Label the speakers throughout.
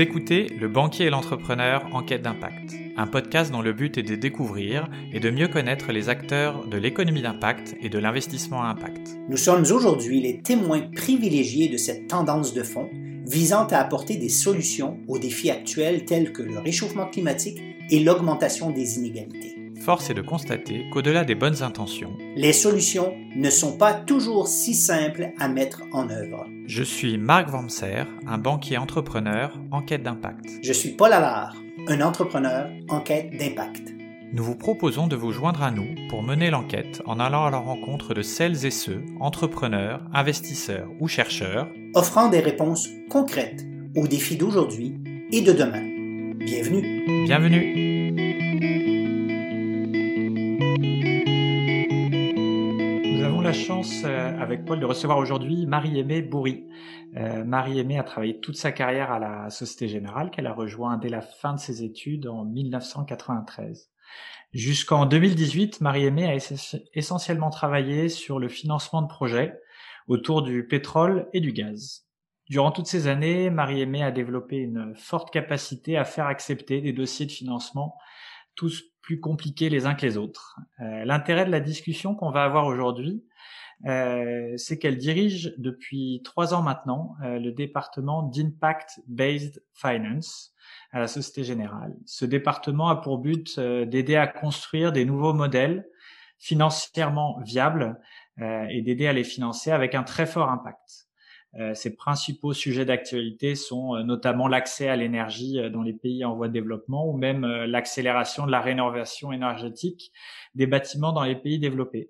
Speaker 1: Écoutez Le banquier et l'entrepreneur en quête d'impact, un podcast dont le but est de découvrir et de mieux connaître les acteurs de l'économie d'impact et de l'investissement à impact.
Speaker 2: Nous sommes aujourd'hui les témoins privilégiés de cette tendance de fond visant à apporter des solutions aux défis actuels tels que le réchauffement climatique et l'augmentation des inégalités
Speaker 1: force est de constater qu'au-delà des bonnes intentions,
Speaker 2: les solutions ne sont pas toujours si simples à mettre en œuvre.
Speaker 1: Je suis Marc Vamser, un banquier entrepreneur en quête d'impact.
Speaker 2: Je suis Paul Allard, un entrepreneur en quête d'impact.
Speaker 1: Nous vous proposons de vous joindre à nous pour mener l'enquête en allant à la rencontre de celles et ceux, entrepreneurs, investisseurs ou chercheurs,
Speaker 2: offrant des réponses concrètes aux défis d'aujourd'hui et de demain. Bienvenue.
Speaker 1: Bienvenue. Chance euh, avec Paul de recevoir aujourd'hui Marie-Aimée Bourri. Euh, Marie-Aimée a travaillé toute sa carrière à la Société Générale qu'elle a rejoint dès la fin de ses études en 1993. Jusqu'en 2018, Marie-Aimée a essentiellement travaillé sur le financement de projets autour du pétrole et du gaz. Durant toutes ces années, Marie-Aimée a développé une forte capacité à faire accepter des dossiers de financement tous plus compliqués les uns que les autres. Euh, l'intérêt de la discussion qu'on va avoir aujourd'hui, euh, c'est qu'elle dirige depuis trois ans maintenant euh, le département d'Impact Based Finance à la Société Générale. Ce département a pour but euh, d'aider à construire des nouveaux modèles financièrement viables et d'aider à les financer avec un très fort impact. ses principaux sujets d'actualité sont notamment l'accès à l'énergie dans les pays en voie de développement ou même l'accélération de la rénovation énergétique des bâtiments dans les pays développés.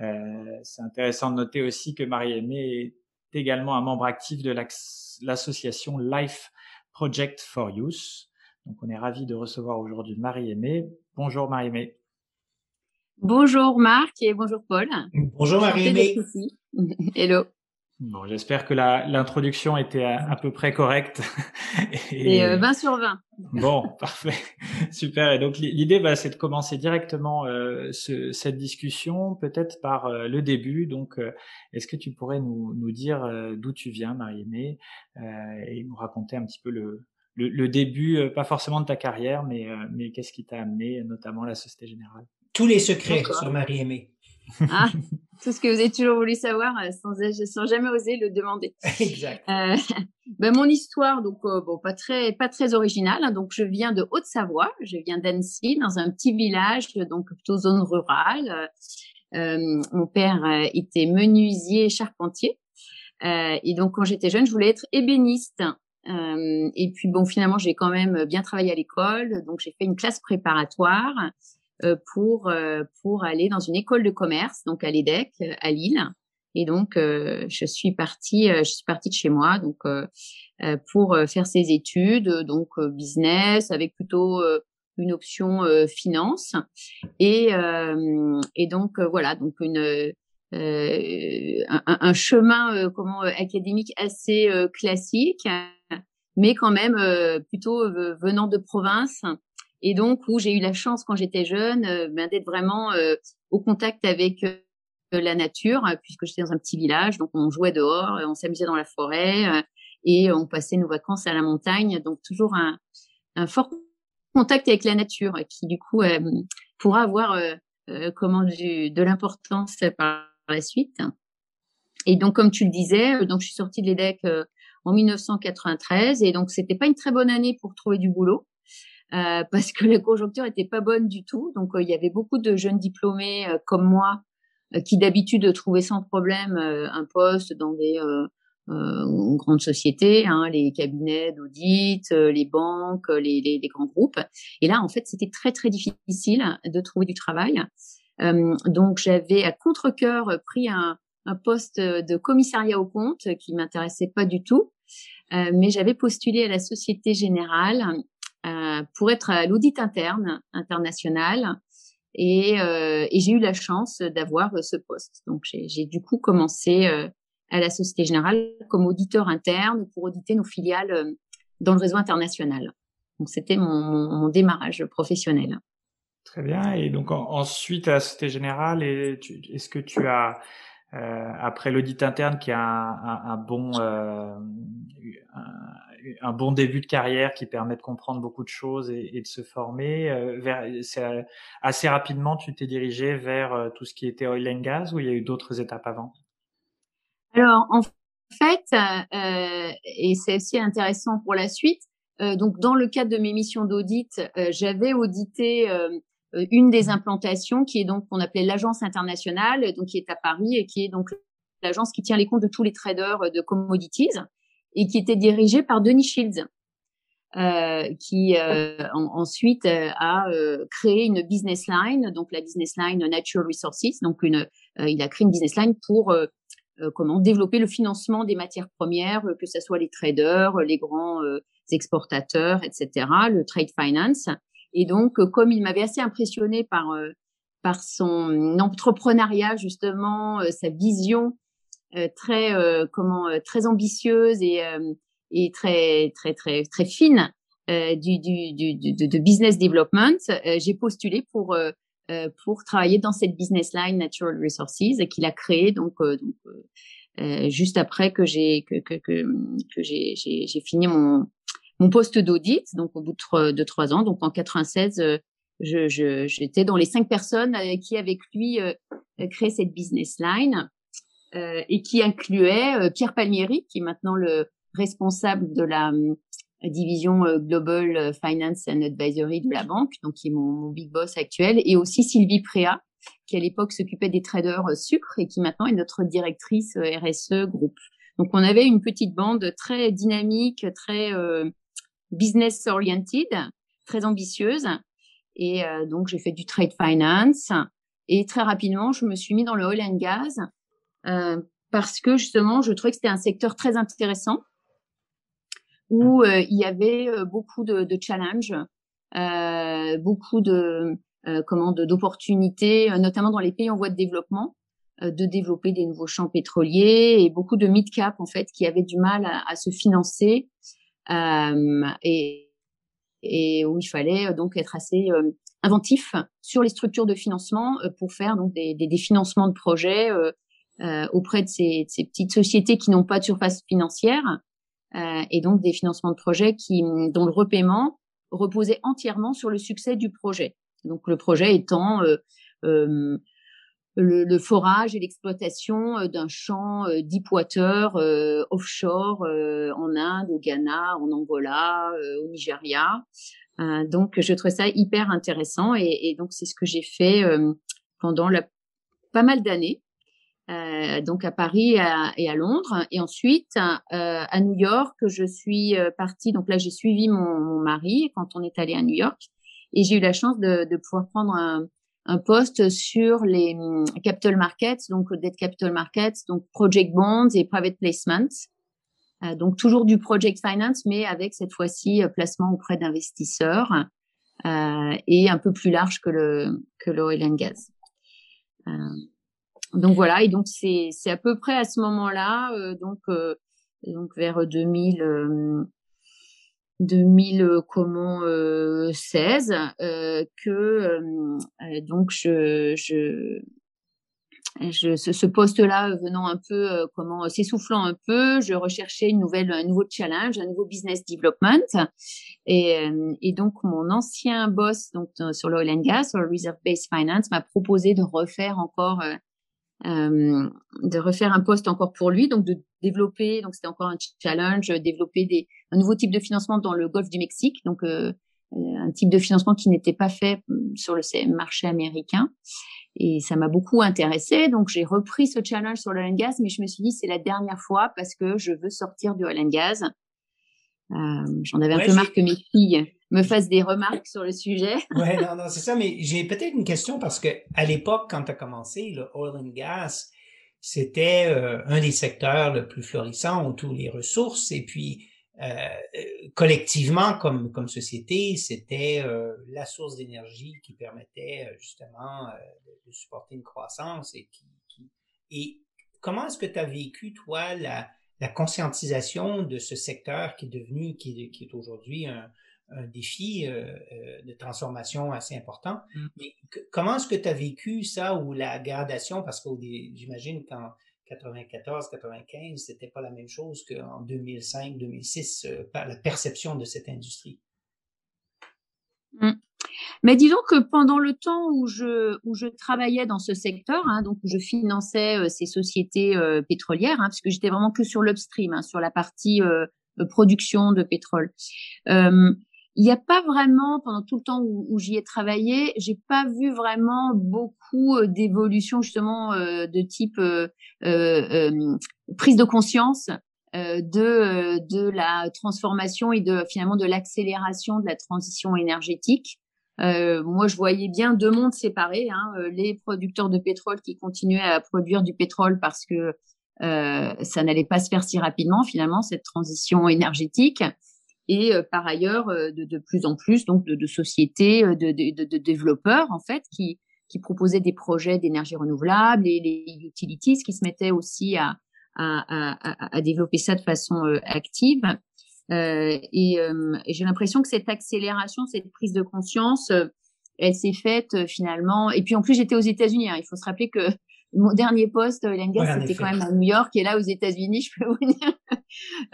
Speaker 1: Euh, c'est intéressant de noter aussi que Marie-Aimée est également un membre actif de l'association Life Project for Youth. Donc on est ravi de recevoir aujourd'hui Marie-Aimée. Bonjour Marie-Aimée.
Speaker 3: Bonjour Marc et bonjour Paul.
Speaker 2: Bonjour Marie-Aimée.
Speaker 3: Hello.
Speaker 1: Bon, j'espère que l'introduction était à, peu près correcte.
Speaker 3: Et, 20 euh, sur 20.
Speaker 1: Bon, parfait, super. Et donc l'idée, bah, c'est de commencer directement euh, ce, cette discussion, peut-être par euh, le début. Donc, euh, est-ce que tu pourrais nous, nous dire d'où tu viens, Marie-Aimée, et nous raconter un petit peu le, le, le début, pas forcément de ta carrière, mais, mais qu'est-ce qui t'a amené, notamment à la Société Générale?
Speaker 2: Tous les secrets sur Marie-Aimée.
Speaker 3: Ah, tout ce que vous avez toujours voulu savoir euh, sans, sans jamais oser le demander.
Speaker 2: Exact. Euh,
Speaker 3: ben, mon histoire, donc euh, bon, pas très pas très originale. Hein. donc je viens de Haute-Savoie, je viens d'Annecy, dans un petit village, donc plutôt zone rurale. Euh, mon père était menuisier charpentier, et donc quand j'étais jeune, je voulais être ébéniste. et puis bon, finalement, j'ai quand même bien travaillé à l'école, donc j'ai fait une classe préparatoire. Euh, pour euh, pour aller dans une école de commerce, donc à l'EDEC euh, à Lille. Et donc je suis partie, je suis partie de chez moi donc pour faire ces études, donc business avec plutôt une option finance et et donc voilà donc une un, un, chemin comment académique assez classique mais quand même plutôt venant de province et donc où j'ai eu la chance quand j'étais jeune euh, ben, d'être vraiment euh, au contact avec euh, la nature, puisque j'étais dans un petit village, donc on jouait dehors, on s'amusait dans la forêt et on passait nos vacances à la montagne, donc toujours un, un fort contact avec la nature qui du coup pourra avoir comment du, de l'importance par la suite. Et donc comme tu le disais, donc je suis sortie de l'EDEC en 1993 et donc c'était pas une très bonne année pour trouver du boulot. Euh, parce que la conjoncture était pas bonne du tout. Donc euh, il y avait beaucoup de jeunes diplômés euh, comme moi qui d'habitude trouvaient sans problème un poste dans des grandes sociétés, hein, les cabinets d'audit, les banques, les, les, les, grands groupes. Et là, en fait, c'était très très difficile de trouver du travail. donc j'avais à contre-cœur pris un, un poste de commissariat au compte qui m'intéressait pas du tout. Euh, mais j'avais postulé à la Société Générale euh, pour être à l'audit interne international. Et, euh, j'ai eu la chance d'avoir ce poste. Donc j'ai du coup commencé euh, à la Société Générale comme auditeur interne pour auditer nos filiales euh, dans le réseau international. Donc c'était mon, mon, démarrage professionnel.
Speaker 1: Très bien. Et donc ensuite à la Société Générale, est-ce que tu as après l'audit interne qui a un, bon un, bon début de carrière qui permet de comprendre beaucoup de choses et, de se former. vers, assez rapidement, tu t'es dirigé vers tout ce qui était oil and gas ou il y a eu d'autres étapes avant?
Speaker 3: Alors en fait, euh, et c'est aussi intéressant pour la suite, euh, donc dans le cadre de mes missions d'audit, euh, j'avais audité euh, une des implantations qui est donc qu'on appelait l'agence internationale, donc qui est à Paris et qui est donc l'agence qui tient les comptes de tous les traders de commodities et qui était dirigée par Denis Shields. Euh, qui euh, ensuite a créé une business line, donc la business line Natural Resources. Donc une, il a créé une business line pour euh, comment développer le financement des matières premières, euh, que ce soit les traders, euh, les grands exportateurs, etc., le trade finance. Et donc, comme il m'avait assez impressionné par par son entrepreneuriat justement, sa vision très comment très ambitieuse et et très très très très fine du, du, du, de, de business development, j'ai postulé pour euh, pour travailler dans cette business line Natural Resources qu'il a créé donc, euh, donc euh, juste après que j'ai que, que, que, que j'ai, j'ai fini mon, mon poste d'audit, donc au bout de, trois ans, donc en 96, je, je, j'étais dans les cinq personnes qui avec lui créé cette business line et qui incluait Pierre Palmieri, qui est maintenant le responsable de la division euh, Global euh, Finance and Advisory de la banque, donc qui est mon, big boss actuel, et aussi Sylvie Préa, qui à l'époque s'occupait des traders euh, sucre et qui maintenant est notre directrice RSE groupe. Donc on avait une petite bande très dynamique, très business oriented, très ambitieuse. Et donc j'ai fait du trade finance et très rapidement je me suis mis dans le oil and gas parce que justement je trouvais que c'était un secteur très intéressant où euh, il y avait euh, beaucoup de, de challenges, euh, beaucoup de comment d'opportunités, notamment dans les pays en voie de développement, de développer des nouveaux champs pétroliers et beaucoup de mid-cap en fait qui avaient du mal à, à se financer et, et où il fallait donc être assez inventif sur les structures de financement pour faire donc des, des, des financements de projets euh, auprès de ces, ces, petites sociétés qui n'ont pas de surface financière euh, et donc des financements de projets qui, dont le repaiement reposait entièrement sur le succès du projet. Donc le projet étant euh, euh, le, le, forage et l'exploitation euh, d'un champ euh, deepwater euh, offshore en Inde, au Ghana, en Angola, au Nigeria. donc je trouvais ça hyper intéressant et, et donc c'est ce que j'ai fait pendant la, pas mal d'années. Euh, donc à Paris et à, Londres. Et ensuite, euh, à New York, je suis partie. Donc là, j'ai suivi mon, mari quand on est allé à New York. Et j'ai eu la chance de, pouvoir prendre un, poste sur les hum, capital markets, donc debt capital markets, donc project bonds et private placements. donc toujours du project finance, mais avec cette fois-ci placement auprès d'investisseurs et un peu plus large que le que l'oil and gas donc voilà, et donc c'est c'est à peu près à ce moment-là, euh, donc euh, donc vers 2000 2000 euh, comment 16 que donc je je je, ce, ce poste-là venant un peu, comment s'essoufflant un peu, je recherchais une nouvelle, un nouveau challenge, un nouveau business development, et, et donc mon ancien boss donc sur l'oil and gas, sur le reserve based finance, m'a proposé de refaire encore euh, de refaire un poste encore pour lui, donc de développer, donc c'était encore un challenge, développer des, un nouveau type de financement dans le Golfe du Mexique, donc euh, euh, un type de financement qui n'était pas fait hum, sur le marché américain. Et ça m'a beaucoup intéressé, donc j'ai repris ce challenge sur and gas, mais je me suis dit c'est la dernière fois parce que je veux sortir du oil and gas. Euh, J'en avais un peu marre que mes filles me fassent des remarques sur le sujet.
Speaker 2: ouais, non, non, c'est ça, mais j'ai peut-être une question parce que à l'époque, quand tu as commencé, le oil and gas, c'était euh, un des secteurs le plus florissant où tous les ressources et puis euh, euh, collectivement comme comme société, c'était euh, la source d'énergie qui permettait justement de, supporter une croissance et qui, qui... et comment est-ce que tu as vécu toi la la conscientisation de ce secteur qui est devenu, qui, qui est aujourd'hui un, un défi de transformation assez important. Mmh. Mais comment est-ce que tu as vécu ça ou la gradation? Parce que j'imagine qu'en 94, 95, c'était pas la même chose qu'en 2005, 2006, par la perception de cette industrie.
Speaker 3: Mmh. Mais disons que pendant le temps où je où je travaillais dans ce secteur, hein, donc où je finançais euh, ces sociétés euh, pétrolières, hein, parce que j'étais vraiment que sur l'upstream, hein, sur la partie euh, production de pétrole. Il n'y a pas vraiment pendant tout le temps où, où j'y ai travaillé, j'ai pas vu vraiment beaucoup d'évolution justement de type prise de conscience de de la transformation et de finalement de l'accélération de la transition énergétique. Euh, moi, je voyais bien deux mondes séparés, hein, euh, les producteurs de pétrole qui continuaient à produire du pétrole parce que euh, ça n'allait pas se faire si rapidement finalement cette transition énergétique, et par ailleurs de, de, plus en plus donc de, de sociétés, de, de, développeurs en fait qui qui proposaient des projets d'énergie renouvelable et les utilities qui se mettaient aussi à à, à, à développer ça de façon active. Euh, et, euh, et j'ai l'impression que cette accélération, cette prise de conscience, euh, elle s'est faite finalement. Et puis en plus, j'étais aux États-Unis. Hein. Il faut se rappeler que mon dernier poste, Lengas, c'était quand même à New York. Et là, aux États-Unis, je peux vous dire,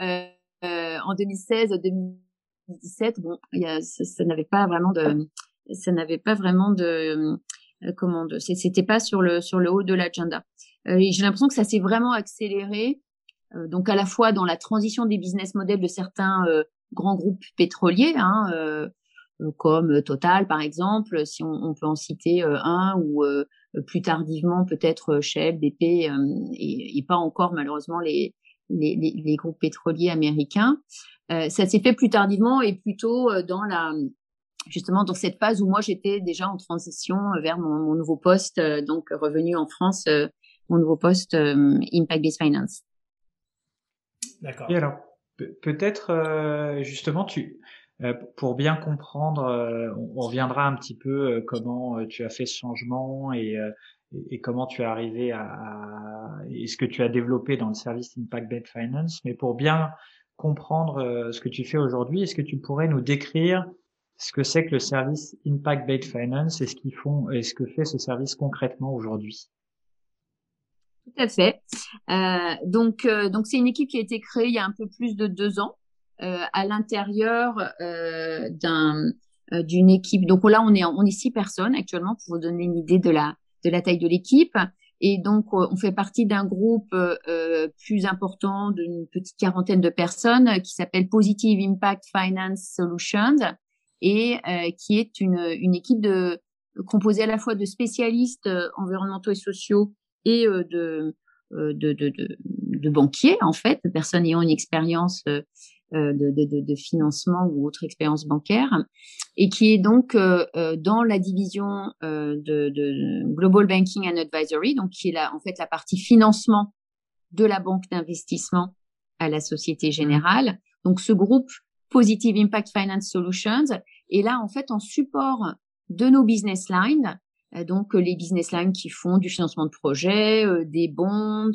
Speaker 3: euh, en 2016, 2017, bon, y a, ça, ça n'avait pas vraiment de, ça n'avait pas vraiment de, comment de, c'était pas sur le sur le haut de l'agenda. Euh, j'ai l'impression que ça s'est vraiment accéléré euh, donc à la fois dans la transition des business models de certains euh, grands groupes pétroliers, hein, euh, comme Total par exemple, si on, peut en citer un, ou plus tardivement peut-être Shell, BP, et, pas encore malheureusement les, les, les, groupes pétroliers américains. ça s'est fait plus tardivement et plutôt dans la justement dans cette phase où moi j'étais déjà en transition vers mon, mon nouveau poste, donc revenu en France, mon nouveau poste Impact Based Finance.
Speaker 1: D'accord. Et alors, peut-être euh, justement, tu, euh, pour bien comprendre, euh, on, reviendra un petit peu comment tu as fait ce changement et, et, comment tu es arrivé à, à, et ce que tu as développé dans le service Impact Based Finance? Mais pour bien comprendre ce que tu fais aujourd'hui, est-ce que tu pourrais nous décrire ce que c'est que le service Impact Based Finance et ce qu'ils font et ce que fait ce service concrètement aujourd'hui?
Speaker 3: Tout à fait. Euh, donc, euh, donc c'est une équipe qui a été créée il y a un peu plus de deux ans euh, à l'intérieur euh, d'un euh, d'une équipe. Donc là, on est on est six personnes actuellement pour vous donner une idée de la de la taille de l'équipe. Et donc, on fait partie d'un groupe plus important d'une petite quarantaine de personnes qui s'appelle Positive Impact Finance Solutions et qui est une, une équipe de composée à la fois de spécialistes environnementaux et sociaux et euh, de, euh, de, de, de, banquiers, en fait, de personnes ayant une expérience euh, de, de, de, financement ou autre expérience bancaire, et qui est donc dans la division de, de, Global Banking and Advisory, donc qui est la, en fait la partie financement de la banque d'investissement à la Société Générale. Donc ce groupe Positive Impact Finance Solutions est là en fait en support de nos business lines euh, donc euh, les business lines qui font du financement de projets, euh, des bonds,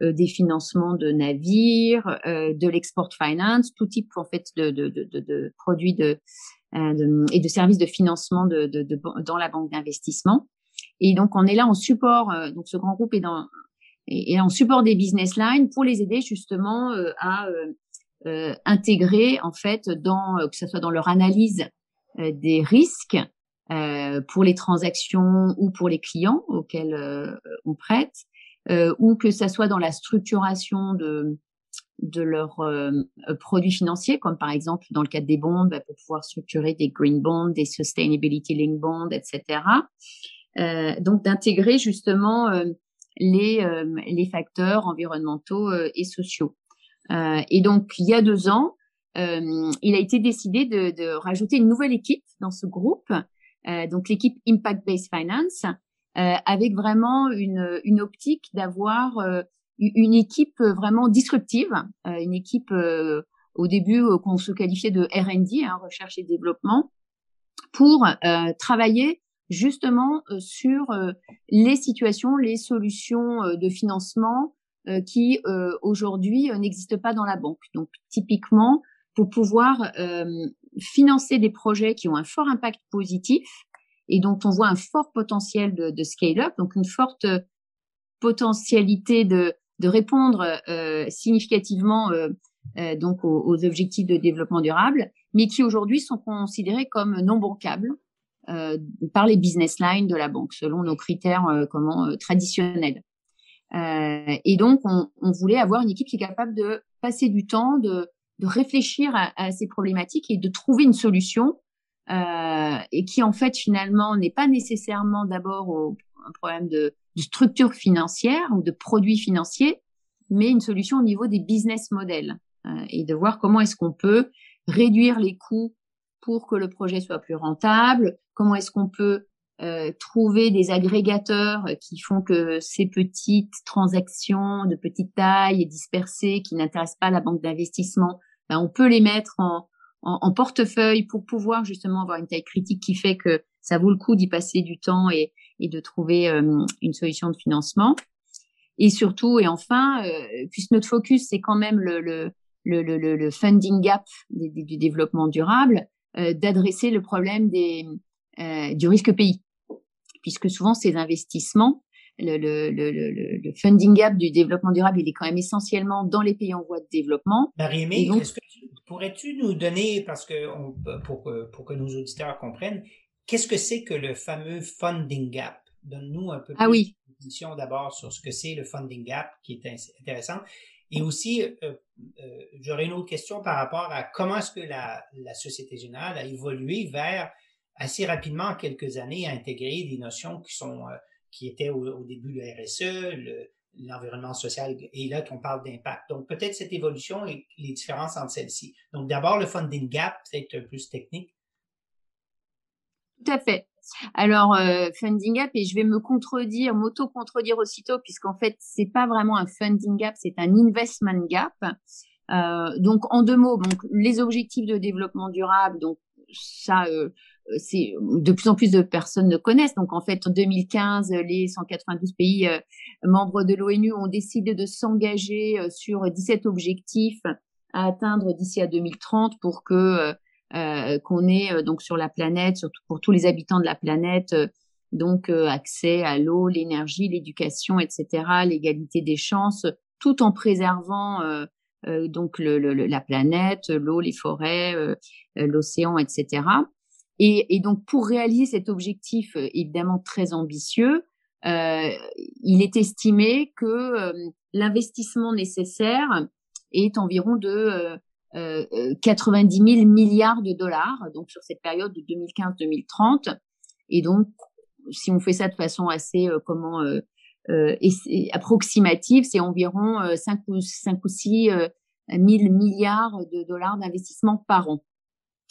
Speaker 3: des financements de navires, de l'export finance, tout type en fait de, de, de, de produits de, et de services de financement dans la banque d'investissement. Et donc on est là en support. donc ce grand groupe est dans est en support des business lines pour les aider justement à intégrer en fait dans que ce soit dans leur analyse des risques euh, pour les transactions ou pour les clients auxquels euh, on prête, euh, ou que ça soit dans la structuration de de leurs produits financiers, comme par exemple dans le cadre des bonds, bah, pour pouvoir structurer des green bonds, des sustainability link bonds, etc. donc d'intégrer justement les les facteurs environnementaux et sociaux. et donc il y a deux ans, il a été décidé de, de, rajouter une nouvelle équipe dans ce groupe euh, donc l'équipe Impact Based Finance, euh, avec vraiment une, une optique d'avoir euh, une équipe vraiment disruptive, une équipe au début qu'on se qualifiait de R&D, hein, recherche et développement, pour travailler justement sur les situations, les solutions de financement qui aujourd'hui n'existent pas dans la banque. Donc typiquement, pour pouvoir financer des projets qui ont un fort impact positif et dont on voit un fort potentiel de, scale-up, donc une forte potentialité de, répondre euh, significativement euh, euh, donc aux, objectifs de développement durable, mais qui aujourd'hui sont considérés comme non bancables euh, par les business lines de la banque, selon nos critères euh, comment traditionnels. et donc, on, on, voulait avoir une équipe qui est capable de passer du temps, de, de réfléchir à, à, ces problématiques et de trouver une solution euh, et qui en fait finalement n'est pas nécessairement d'abord un problème de, de, structure financière ou de produits financiers, mais une solution au niveau des business models euh, et de voir comment est-ce qu'on peut réduire les coûts pour que le projet soit plus rentable, comment est-ce qu'on peut euh, trouver des agrégateurs qui font que ces petites transactions de petite taille et dispersées qui n'intéressent pas la banque d'investissement, ben on peut les mettre en, en, en, portefeuille pour pouvoir justement avoir une taille critique qui fait que ça vaut le coup d'y passer du temps et, et de trouver euh, une solution de financement. Et surtout, et enfin, euh, puisque notre focus, c'est quand même le, le, le, le, le funding gap du, développement durable, euh, d'adresser le problème des, euh, du risque pays. Puisque souvent, ces investissements, le, le, le, le, funding gap du développement durable, il est quand même essentiellement dans les pays en voie de développement.
Speaker 2: Marie-Aimée, que pourrais-tu nous donner, parce que on, pour, pour que nos auditeurs comprennent, qu'est-ce que c'est que le fameux funding gap? Donne-nous un peu
Speaker 3: ah,
Speaker 2: plus
Speaker 3: oui.
Speaker 2: de d'abord sur ce que c'est le funding gap, qui est intéressant. Et aussi, euh, euh, j'aurais une autre question par rapport à comment est-ce que la, la Société Générale a évolué vers assez rapidement, en quelques années, à intégrer des notions qui sont euh, qui étaient au, début le RSE, l'environnement social, et là, on parle d'impact. Donc, peut-être cette évolution et les différences entre celles-ci. Donc, d'abord, le funding gap, peut-être plus technique.
Speaker 3: Tout à fait. Alors, euh, funding gap, et je vais me contredire, m'auto-contredire aussitôt, puisqu'en fait, c'est pas vraiment un funding gap, c'est un investment gap. Euh, donc, en deux mots, donc les objectifs de développement durable, donc ça, euh, c'est de plus en plus de personnes le connaissent. Donc, en fait, en 2015, les 192 pays euh, membres de l'ONU ont décidé de s'engager euh, sur 17 objectifs à atteindre d'ici à 2030 pour que euh, qu'on ait euh, donc sur la planète, surtout pour tous les habitants de la planète, euh, donc accès à l'eau, l'énergie, l'éducation, etc., l'égalité des chances, tout en préservant donc le, le, la planète, l'eau, les forêts, l'océan, etc. Et, et, donc pour réaliser cet objectif évidemment très ambitieux, euh, il est estimé que l'investissement nécessaire est environ de 90 000 milliards de dollars, donc sur cette période de 2015-2030. Et donc, si on fait ça de façon assez euh, comment euh, euh, approximative, c'est environ 5 ou 5 ou 6 000 milliards de dollars d'investissement par an.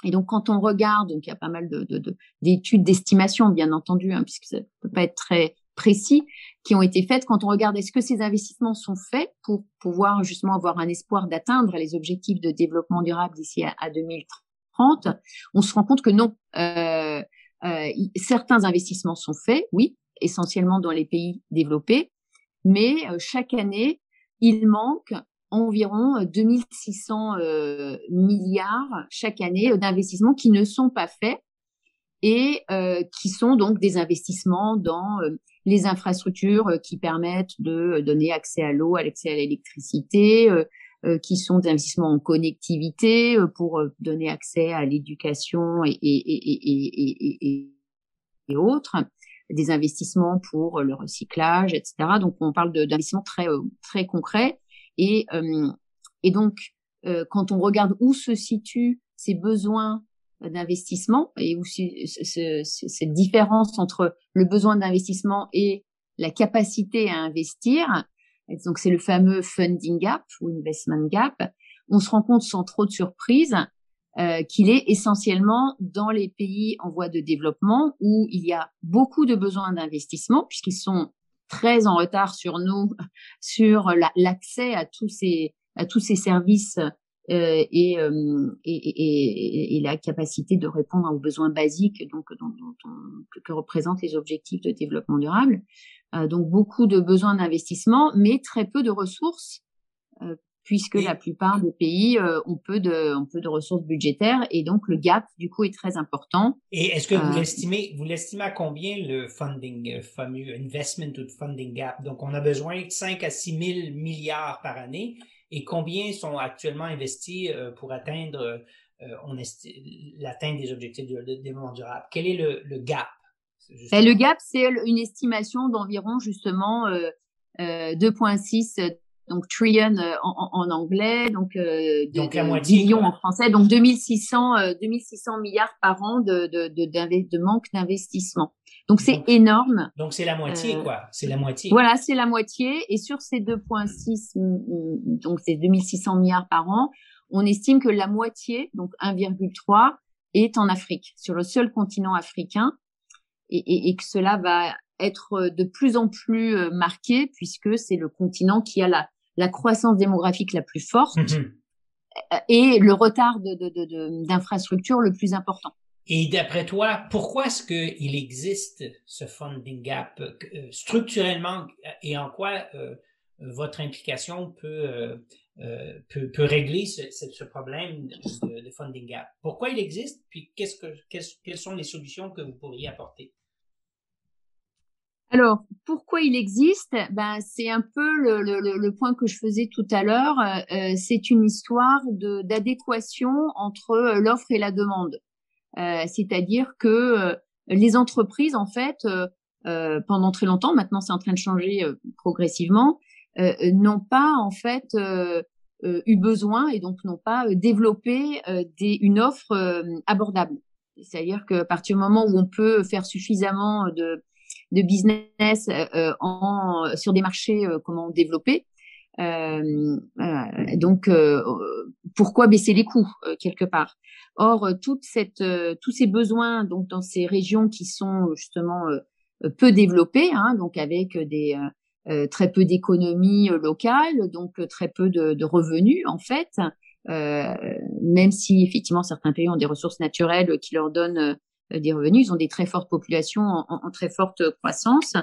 Speaker 3: Et donc, quand on regarde, donc il y a pas mal de, d'études de, d'estimation, bien entendu, hein, puisque ça peut pas être très précis qui ont été faites quand on regarde est-ce que ces investissements sont faits pour pouvoir justement avoir un espoir d'atteindre les objectifs de développement durable d'ici à, 2030, on se rend compte que non. Euh, euh, certains investissements sont faits, oui, essentiellement dans les pays développés, mais euh, chaque année, il manque environ 2600 euh, milliards chaque année d'investissements qui ne sont pas faits et euh, qui sont donc des investissements dans euh, les infrastructures euh, qui permettent de donner accès à l'eau, accès à l'électricité, qui sont des investissements en connectivité pour donner accès à l'éducation et, et, et, et, autres, des investissements pour le recyclage, etc. Donc on parle d'investissements très très concrets et et donc quand on regarde où se situent ces besoins d'investissement et aussi cette différence entre le besoin d'investissement et la capacité à investir. donc c'est le fameux funding gap ou investment gap. On se rend compte sans trop de surprise euh, qu'il est essentiellement dans les pays en voie de développement où il y a beaucoup de besoins d'investissement puisqu'ils sont très en retard sur nous sur l'accès à tous ces à tous ces services euh, et, euh, et, et, et, la capacité de répondre aux besoins basiques donc dont, dont, que, que, représentent les objectifs de développement durable. Euh, donc beaucoup de besoins d'investissement, mais très peu de ressources puisque la plupart des pays euh, ont peu de ont peu de ressources budgétaires et donc le gap du coup est très important.
Speaker 2: Et est-ce que vous euh, l'estimez vous l'estimez à combien le funding euh, fameux investment ou funding gap? Donc on a besoin de 5 à 6 000 milliards par année. Et combien sont actuellement investis pour atteindre l'atteinte des objectifs de, développement durable Quel est le, le gap
Speaker 3: ben, Le gap c'est une estimation d'environ justement 2,6 donc trillion euh, en, en, anglais, donc, euh,
Speaker 2: donc la moitié,
Speaker 3: billions en français, donc 2600, euh, 2600 milliards par an de, de, de, de manque d'investissement. Donc c'est énorme.
Speaker 2: Donc c'est la moitié, euh, quoi. C'est la moitié.
Speaker 3: Voilà, c'est la moitié. Et sur ces 2,6, mm, mm, donc c'est 2600 milliards par an, on estime que la moitié, donc 1,3, est en Afrique, sur le seul continent africain, et, et, et que cela va être de plus en plus marqué puisque c'est le continent qui a la, la croissance démographique la plus forte mhm. et le retard d'infrastructures de, de, le plus important.
Speaker 2: Et d'après toi, pourquoi est-ce qu'il existe ce funding gap euh, structurellement et en quoi euh, votre implication peut, euh, peut, peut, régler ce, ce problème de, de, funding gap? Pourquoi il existe? Puis que, quelles sont les solutions que vous pourriez apporter?
Speaker 3: Alors, pourquoi il existe? Ben, c'est un peu le, le, le, point que je faisais tout à l'heure. Euh, c'est une histoire d'adéquation entre euh, l'offre et la demande. Euh, C'est-à-dire que euh, les entreprises, en fait, euh, pendant très longtemps, maintenant c'est en train de changer progressivement, n'ont pas en fait eu besoin et donc n'ont pas développé des, une offre abordable. C'est-à-dire que partir du moment où on peut faire suffisamment de de business euh, euh, en, sur des marchés euh, comment développer. donc, pourquoi baisser les coûts quelque part? Or, toute cette, tous ces besoins donc dans ces régions qui sont justement peu développées, hein, donc avec des très peu d'économies locales, donc très peu de, de revenus en fait, euh, même si effectivement certains pays ont des ressources naturelles qui leur donnent euh, des revenus. Ils ont des très fortes populations en, très forte croissance.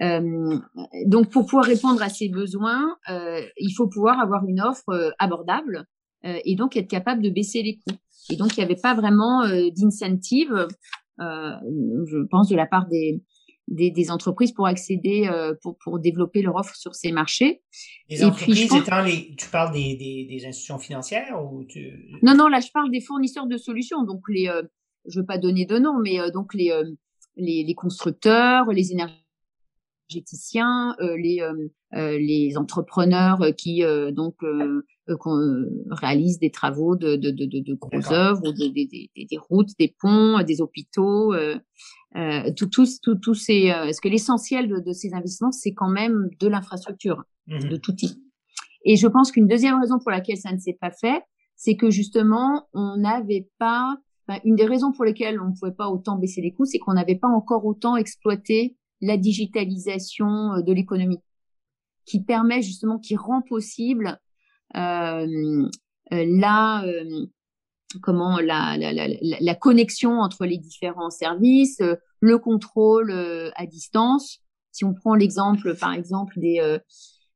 Speaker 3: Euh, donc, pour pouvoir répondre à ces besoins, euh, il faut pouvoir avoir une offre abordable et donc être capable de baisser les coûts. Et donc, il n'y avait pas vraiment d'incentive, je pense, de la part des, des, entreprises pour accéder, pour, pour développer leur offre sur ces marchés.
Speaker 2: Les entreprises étant les, tu parles des, des, institutions financières ou tu...
Speaker 3: Non, non, là je parle des fournisseurs de solutions, donc les, je veux pas donner de nom, mais euh, donc les, euh, les, les constructeurs, les énergéticiens, euh, les les entrepreneurs qui donc réalisent des travaux de de de, de, grosses œuvres, ou des, des, des, routes, des ponts, des hôpitaux, euh, tout tous tout, tout ces ce que l'essentiel de, de, ces investissements c'est quand même de l'infrastructure mmh de tout type. Et je pense qu'une deuxième raison pour laquelle ça ne s'est pas fait, c'est que justement on n'avait pas une des raisons pour lesquelles on ne pouvait pas autant baisser les coûts, c'est qu'on n'avait pas encore autant exploité la digitalisation euh, de l'économie, qui permet justement, qui rend possible euh, euh la euh, comment la, la, la, la, connexion entre les différents services, le contrôle à distance. Si on prend l'exemple, par exemple, des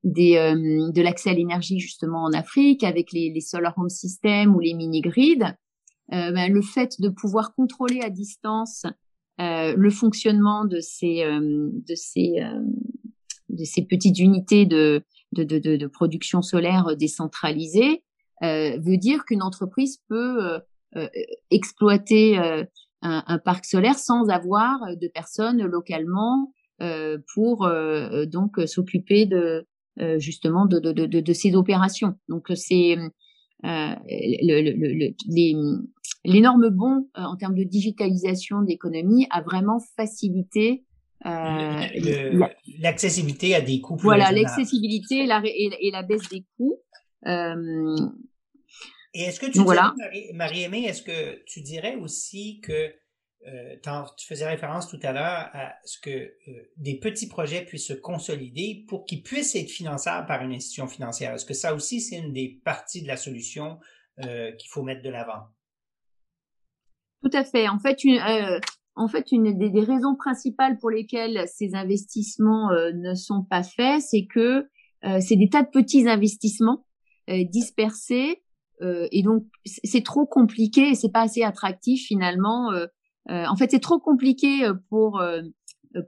Speaker 3: des, de l'accès à l'énergie justement en Afrique avec les, les solar home systems ou les mini grids, euh, ben, le fait de pouvoir contrôler à distance euh, le fonctionnement de ces euh, de ces de ces petites unités de de, de, de production solaire décentralisée veut dire qu'une entreprise peut exploiter un, un, parc solaire sans avoir de personnes localement pour donc s'occuper de justement de, de, de, de, ces opérations. Donc c'est euh, l'énorme bond euh, en termes de digitalisation d'économie a vraiment facilité
Speaker 2: euh, l'accessibilité à des coûts plus
Speaker 3: Voilà, l'accessibilité et la, et, la baisse des coûts. Euh,
Speaker 2: et est-ce que tu dirais, Marie-Aimée, est-ce que tu dirais aussi que euh, tu faisais référence tout à l'heure à ce que euh, des petits projets puissent se consolider pour qu'ils puissent être finançables par une institution financière. Est-ce que ça aussi, c'est une des parties de la solution euh, qu'il faut mettre de l'avant?
Speaker 3: Tout à fait. En fait, une, des, des, raisons principales pour lesquelles ces investissements ne sont pas faits, c'est que c'est des tas de petits investissements dispersé et donc c'est trop compliqué et c'est pas assez attractif finalement. En fait, c'est trop compliqué pour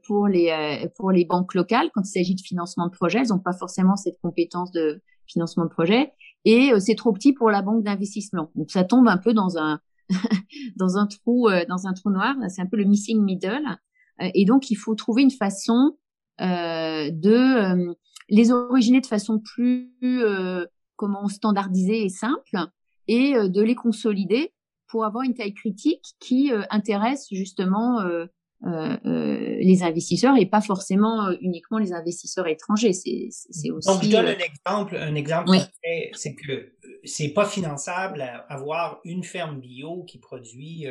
Speaker 3: pour les pour les banques locales quand il s'agit de financement de projet. Elles n'ont pas forcément cette compétence de financement de projet et c'est trop petit pour la banque d'investissement. Donc ça tombe un peu dans un dans un trou dans un trou noir. C'est un peu le missing middle. et donc il faut trouver une façon euh, de euh, les originer de façon plus euh, comment standardisée et simple et de les consolider pour avoir une taille critique qui intéresse justement les investisseurs et pas forcément uniquement les investisseurs étrangers. C'est, aussi.
Speaker 2: Donc, je donne un exemple. Un exemple, c'est que c'est pas finançable avoir une ferme bio qui produit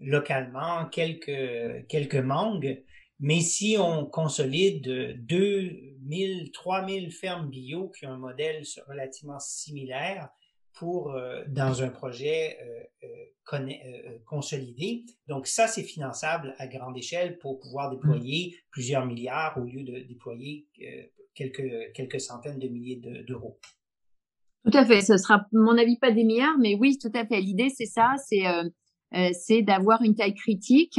Speaker 2: localement quelques quelques mangues mais si on consolide 2000, 3000 fermes bio qui ont un modèle relativement similaire pour euh, dans un projet euh, euh, consolidé, donc ça c'est finançable à grande échelle pour pouvoir mmh. déployer plusieurs milliards au lieu de déployer quelques quelques centaines de milliers d'euros.
Speaker 3: tout à fait, ce sera mon avis pas des milliards, mais oui, tout à fait. L'idée c'est ça, c'est c'est d'avoir une taille critique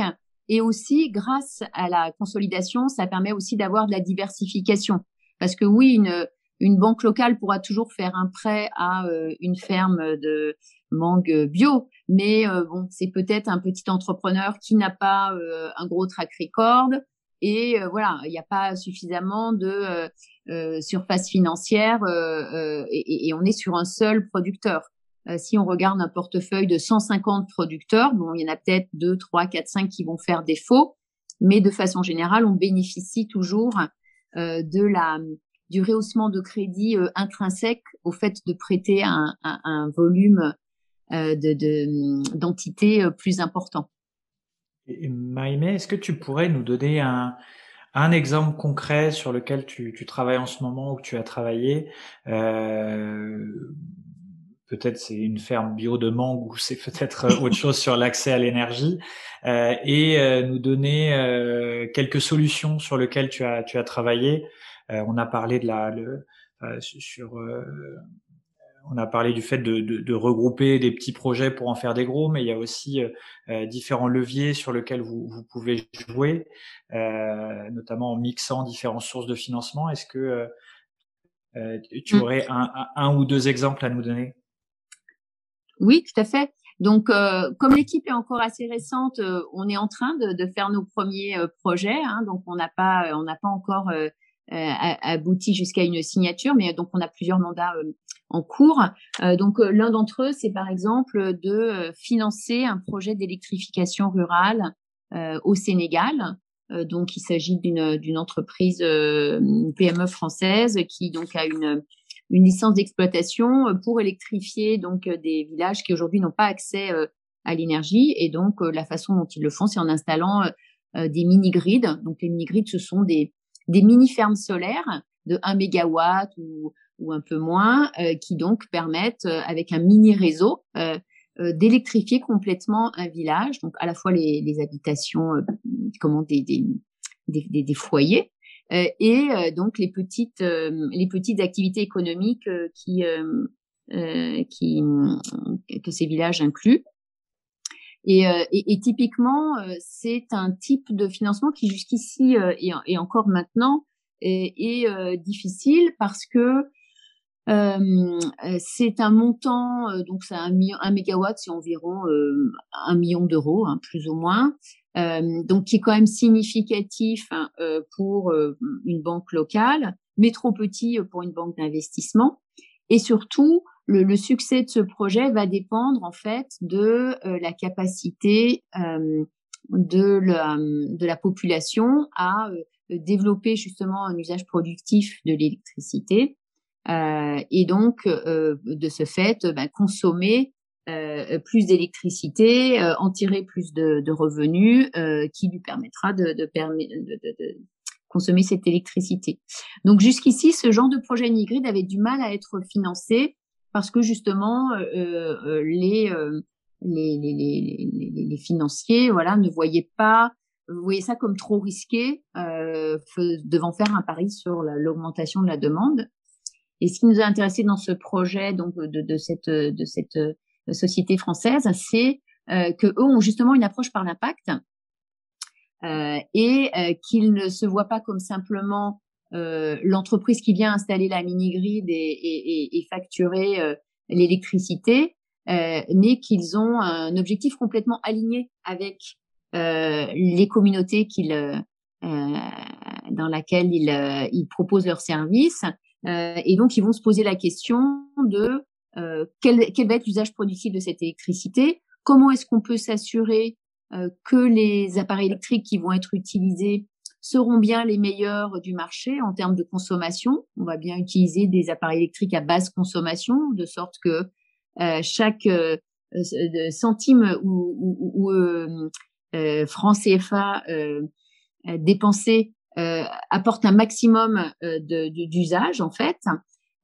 Speaker 3: et aussi, grâce à la consolidation, ça permet aussi d'avoir de la diversification. Parce que oui, une, une banque locale pourra toujours faire un prêt à euh, une ferme de mangue bio, mais euh, bon, c'est peut-être un petit entrepreneur qui n'a pas euh, un gros track record et voilà, il n'y a pas suffisamment de surface financière et, et, on est sur un seul producteur. Euh, si on regarde un portefeuille de 150 producteurs, bon, il y en a peut-être 2, 3, 4, 5 qui vont faire défaut, mais de façon générale, on bénéficie toujours euh, de la du rehaussement de crédit euh, intrinsèque au fait de prêter un, volume euh, de d'entités plus important.
Speaker 1: Maïmé, est-ce que tu pourrais nous donner un, un exemple concret sur lequel tu, travailles en ce moment ou que tu as travaillé euh, peut-être c'est une ferme bio de mangue ou c'est peut-être euh, autre chose sur l'accès à l'énergie euh, et euh, nous donner euh, quelques solutions sur lesquelles tu as tu as travaillé. On a parlé de la le, sur on a parlé du fait de, de, de, regrouper des petits projets pour en faire des gros, mais il y a aussi différents leviers sur lesquels vous, vous pouvez jouer, notamment en mixant différentes sources de financement. Est-ce que tu mm. aurais un, un, ou deux exemples à nous donner?
Speaker 3: Oui, tout à fait. Donc, euh, comme l'équipe est encore assez récente, euh, on est en train de, de faire nos premiers euh, projets. Hein, donc, on n'a pas, on n'a pas encore abouti jusqu'à une signature, mais donc on a plusieurs mandats en cours. donc, l'un d'entre eux, c'est par exemple de financer un projet d'électrification rurale au Sénégal. donc, il s'agit d'une entreprise PME française qui donc a une une licence d'exploitation euh, pour électrifier donc euh, des villages qui aujourd'hui n'ont pas accès euh, à l'énergie. Et donc, la façon dont ils le font, c'est en installant des mini-grids. Donc, les mini-grids, ce sont des, des mini-fermes solaires de 1 mégawatt ou, ou un peu moins, qui donc permettent, avec un mini-réseau, d'électrifier complètement un village. Donc, à la fois les, les habitations, comment des, des, des, des, foyers, euh, et euh, donc les petites euh, les petites activités économiques qui qui que ces villages incluent. Et, et, et, typiquement, c'est un type de financement qui jusqu'ici et, et, encore maintenant est, est difficile parce que euh, c'est un montant, donc c'est un, million, un mégawatt, c'est environ euh, un million d'euros, hein, plus ou moins. Euh, donc qui est quand même significatif hein, euh, pour euh, une banque locale, mais trop petit pour une banque d'investissement. Et surtout, le, succès de ce projet va dépendre en fait de la capacité de, la, de la population à développer justement un usage productif de l'électricité et donc de ce fait ben, consommer euh, plus d'électricité, euh, en tirer plus de, revenus, euh, qui lui permettra de, de, consommer cette électricité. Donc jusqu'ici, ce genre de projet Nigrid avait du mal à être financé parce que justement les, les, les, les, les, financiers, voilà, ne voyaient pas, voyaient ça comme trop risqué, devant faire un pari sur l'augmentation de la demande. Et ce qui nous a intéressé dans ce projet donc de, cette de cette société française, c'est que eux ont justement une approche par l'impact euh, et euh, qu'ils ne se voient pas comme simplement euh, l'entreprise qui vient installer la mini-grid et, et, et, facturer l'électricité, mais qu'ils ont un objectif complètement aligné avec les communautés dans laquelle ils, ils proposent leurs services. et donc, ils vont se poser la question de quel, quel va être l'usage productif de cette électricité? Comment est-ce qu'on peut s'assurer euh, que les appareils électriques qui vont être utilisés seront bien les meilleurs du marché en termes de consommation. On va bien utiliser des appareils électriques à basse consommation, de sorte que euh, chaque euh, centime ou franc CFA dépensé apporte un maximum d'usage en fait,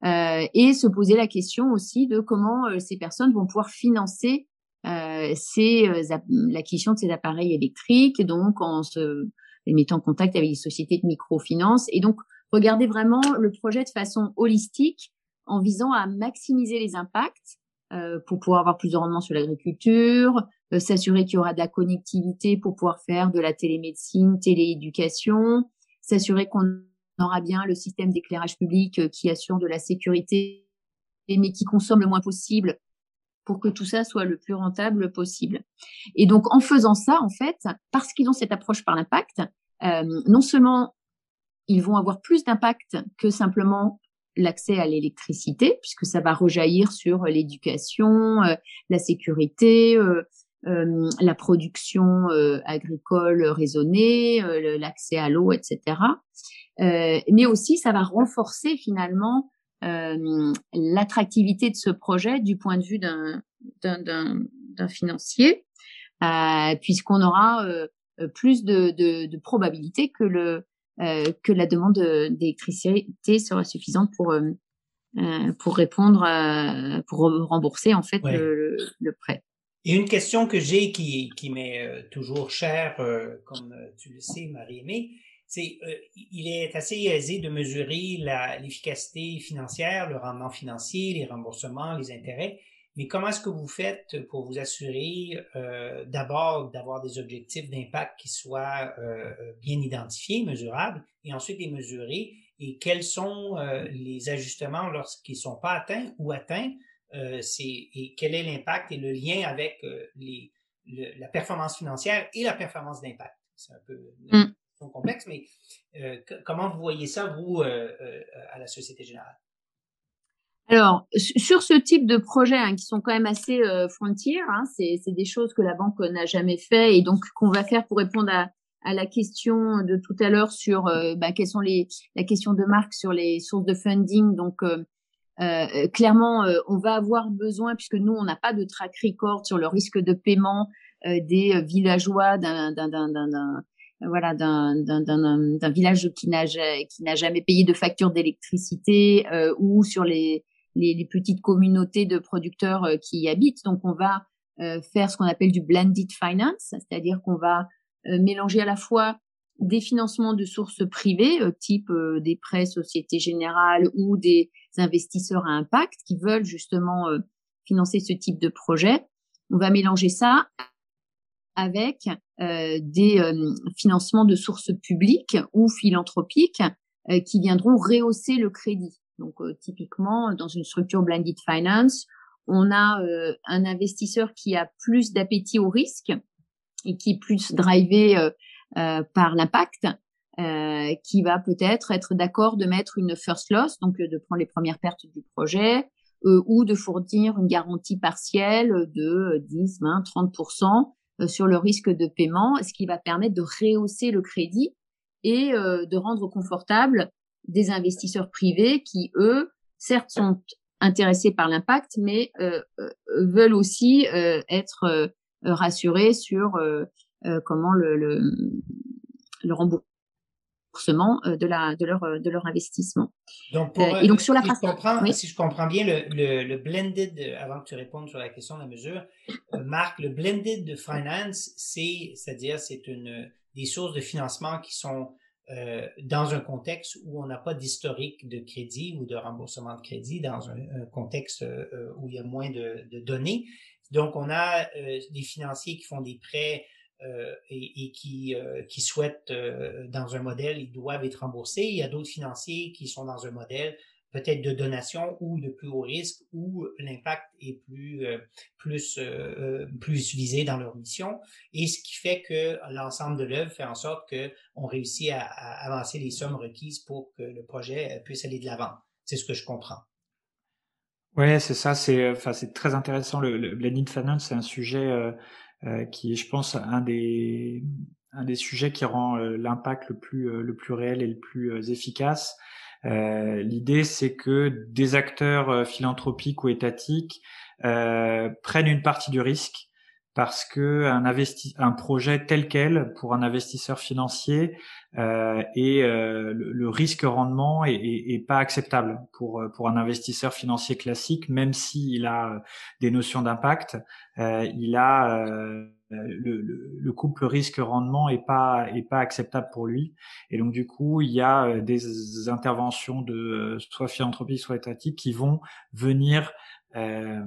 Speaker 3: et se poser la question aussi de comment ces personnes vont pouvoir financer euh, c'est euh, l'acquisition de ces appareils électriques, donc en se mettant en contact avec les sociétés de microfinance. Et donc, regarder vraiment le projet de façon holistique en visant à maximiser les impacts euh, pour pouvoir avoir plus de rendement sur l'agriculture, euh, s'assurer qu'il y aura de la connectivité pour pouvoir faire de la télémédecine, télééducation, s'assurer qu'on aura bien le système d'éclairage public qui assure de la sécurité mais qui consomme le moins possible pour que tout ça soit le plus rentable possible. Et donc, en faisant ça, en fait, parce qu'ils ont cette approche par l'impact, euh, non seulement ils vont avoir plus d'impact que simplement l'accès à l'électricité, puisque ça va rejaillir sur l'éducation, euh, la sécurité, euh, la production agricole raisonnée, l'accès à l'eau, etc. mais aussi, ça va renforcer finalement l'attractivité de ce projet du point de vue d'un d'un financier, euh, puisqu'on aura euh, plus de, de, de probabilité que le euh, que la demande d'électricité sera suffisante pour euh, pour répondre pour rembourser en fait le, le, prêt.
Speaker 2: Et une question que j'ai qui, qui m'est toujours chère, comme tu le sais, Marie-Aimée, c'est, euh, il est assez aisé de mesurer l'efficacité financière, le rendement financier, les remboursements, les intérêts. Mais comment est-ce que vous faites pour vous assurer euh, d'abord d'avoir des objectifs d'impact qui soient euh, bien identifiés, mesurables, et ensuite les mesurer, et quels sont les ajustements lorsqu'ils ne sont pas atteints ou atteints, et quel est l'impact et le lien avec les, la performance financière et la performance d'impact? C'est un peu... Mm complexe, mais euh, comment vous voyez ça, vous, euh, euh, à la Société Générale?
Speaker 3: Alors, sur ce type de projets hein, qui sont quand même assez euh, frontières, hein, c'est des choses que la banque n'a jamais fait et donc qu'on va faire pour répondre à, à, la question de tout à l'heure sur euh, bah, quelles sont les la question de marque sur les sources de funding. Donc, euh, clairement, on va avoir besoin puisque nous on n'a pas de track record sur le risque de paiement des villageois d'un voilà d'un village qui n'a qui n'a jamais payé de facture d'électricité euh, ou sur les, les, les petites communautés de producteurs euh, qui y habitent. Donc on va euh, faire ce qu'on appelle du blended finance, c'est-à-dire qu'on va mélanger à la fois des financements de sources privées, type des prêts Société Générale ou des investisseurs à impact qui veulent justement financer ce type de projet. On va mélanger ça avec euh, des euh, financements de sources publiques ou philanthropiques euh, qui viendront rehausser le crédit. Donc typiquement, dans une structure blended finance, on a un investisseur qui a plus d'appétit au risque et qui est plus drivé par l'impact, qui va peut-être être, d'accord de mettre une first loss, donc de prendre les premières pertes du projet, ou de fournir une garantie partielle de 10, 20, 30 euh, sur le risque de paiement, ce qui va permettre de rehausser le crédit et euh, de rendre confortable des investisseurs privés qui, eux, certes sont intéressés par l'impact, mais euh, veulent aussi être rassurés sur comment le, le, le remboursement euh, de, la, de, leur, de leur investissement.
Speaker 2: Donc, pour, euh, et donc sur la si, je comprends, si je comprends bien, le, le, le, blended, avant que tu répondes sur la question de la mesure, euh, Marc, le blended de finance, c'est, c'est-à-dire, c'est une, des sources de financement qui sont euh, dans un contexte où on n'a pas d'historique de crédit ou de remboursement de crédit, dans un, contexte euh, où il y a moins de, de données. Donc, on a euh, des financiers qui font des prêts et, et, qui, qui souhaitent, dans un modèle, ils doivent être remboursés. Il y a d'autres financiers qui sont dans un modèle peut-être de donation ou de plus haut risque où l'impact est plus euh, plus euh, euh, plus visé dans leur mission et ce qui fait que l'ensemble de l'œuvre fait en sorte que on réussit à, avancer les sommes requises pour que le projet puisse aller de l'avant. C'est ce que je comprends.
Speaker 1: Ouais, c'est ça. C'est enfin c'est très intéressant. Le, le blended finance, c'est un sujet qui est, je pense, un des un des sujets qui rend l'impact le plus le plus réel et le plus efficace. Euh, l'idée, c'est que des acteurs euh, philanthropiques ou étatiques euh, prennent une partie du risque parce que un, un projet tel quel pour un investisseur financier euh, et le, risque rendement est, est, pas acceptable pour pour un investisseur financier classique, même s'il a des notions d'impact, il a le, le, couple risque-rendement est pas est pas acceptable pour lui. Et donc du coup il y a euh, des interventions de euh, soit philanthropie soit étatique qui vont venir euh,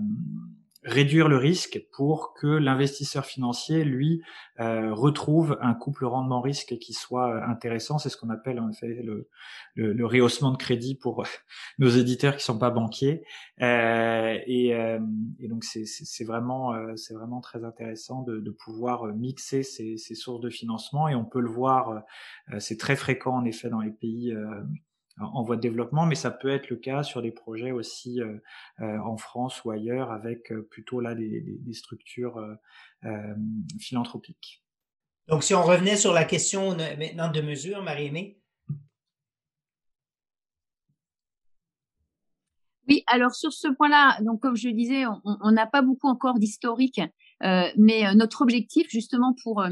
Speaker 1: réduire le risque pour que l'investisseur financier, lui, euh, retrouve un couple rendement-risque qui soit euh, intéressant. C'est ce qu'on appelle en fait le, le, le, rehaussement de crédit pour nos éditeurs qui sont pas banquiers. Euh, et, euh, et, donc c'est vraiment euh, c'est vraiment très intéressant de, de pouvoir mixer ces, ces, sources de financement et on peut le voir. c'est très fréquent en effet dans les pays en voie de développement, mais ça peut être le cas sur des projets aussi euh, euh, en France ou ailleurs avec euh, plutôt là des, des, structures philanthropiques.
Speaker 2: Donc, si on revenait sur la question maintenant de mesure, Marie-Aimée?
Speaker 3: Oui, alors sur ce point-là, donc comme je le disais, on n'a pas beaucoup encore d'historique, euh, mais notre objectif justement pour, euh,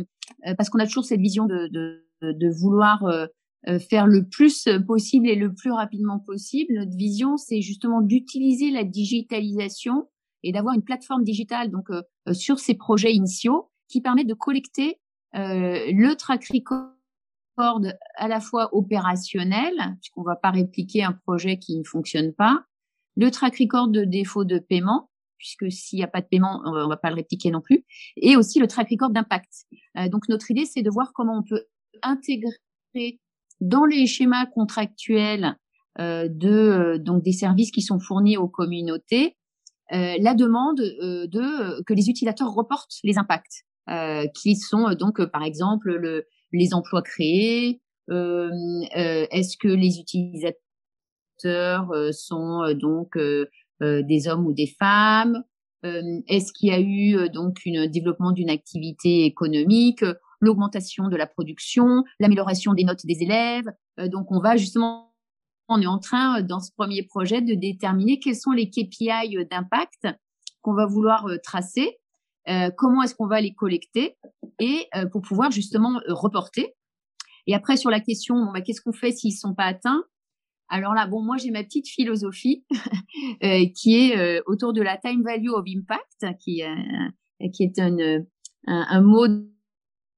Speaker 3: parce qu'on a toujours cette vision de, de, de vouloir euh, faire le plus possible et le plus rapidement possible. Notre vision, c'est justement d'utiliser la digitalisation et d'avoir une plateforme digitale donc euh, euh, sur ces projets initiaux qui permet de collecter le track record à la fois opérationnel, puisqu'on ne va pas répliquer un projet qui ne fonctionne pas, le track record de défaut de paiement, puisque s'il n'y a pas de paiement, on ne va pas le répliquer non plus, et aussi le track record d'impact. donc notre idée, c'est de voir comment on peut intégrer dans les schémas contractuels euh, de euh, donc des services qui sont fournis aux communautés, euh, la demande de que les utilisateurs reportent les impacts, qui sont donc par exemple le, les emplois créés, est-ce que les utilisateurs sont donc des hommes ou des femmes, est-ce qu'il y a eu donc un développement d'une activité économique l'augmentation de la production, l'amélioration des notes des élèves. Euh, donc, on va justement, on est en train, euh, dans ce premier projet, de déterminer quels sont les KPI euh, d'impact qu'on va vouloir tracer, comment est-ce qu'on va les collecter et pour pouvoir justement reporter. Et après, sur la question, bah, qu'est-ce qu'on fait s'ils sont pas atteints? Alors là, bon, moi j'ai ma petite philosophie qui est autour de la time value of impact, qui, qui est un, un mot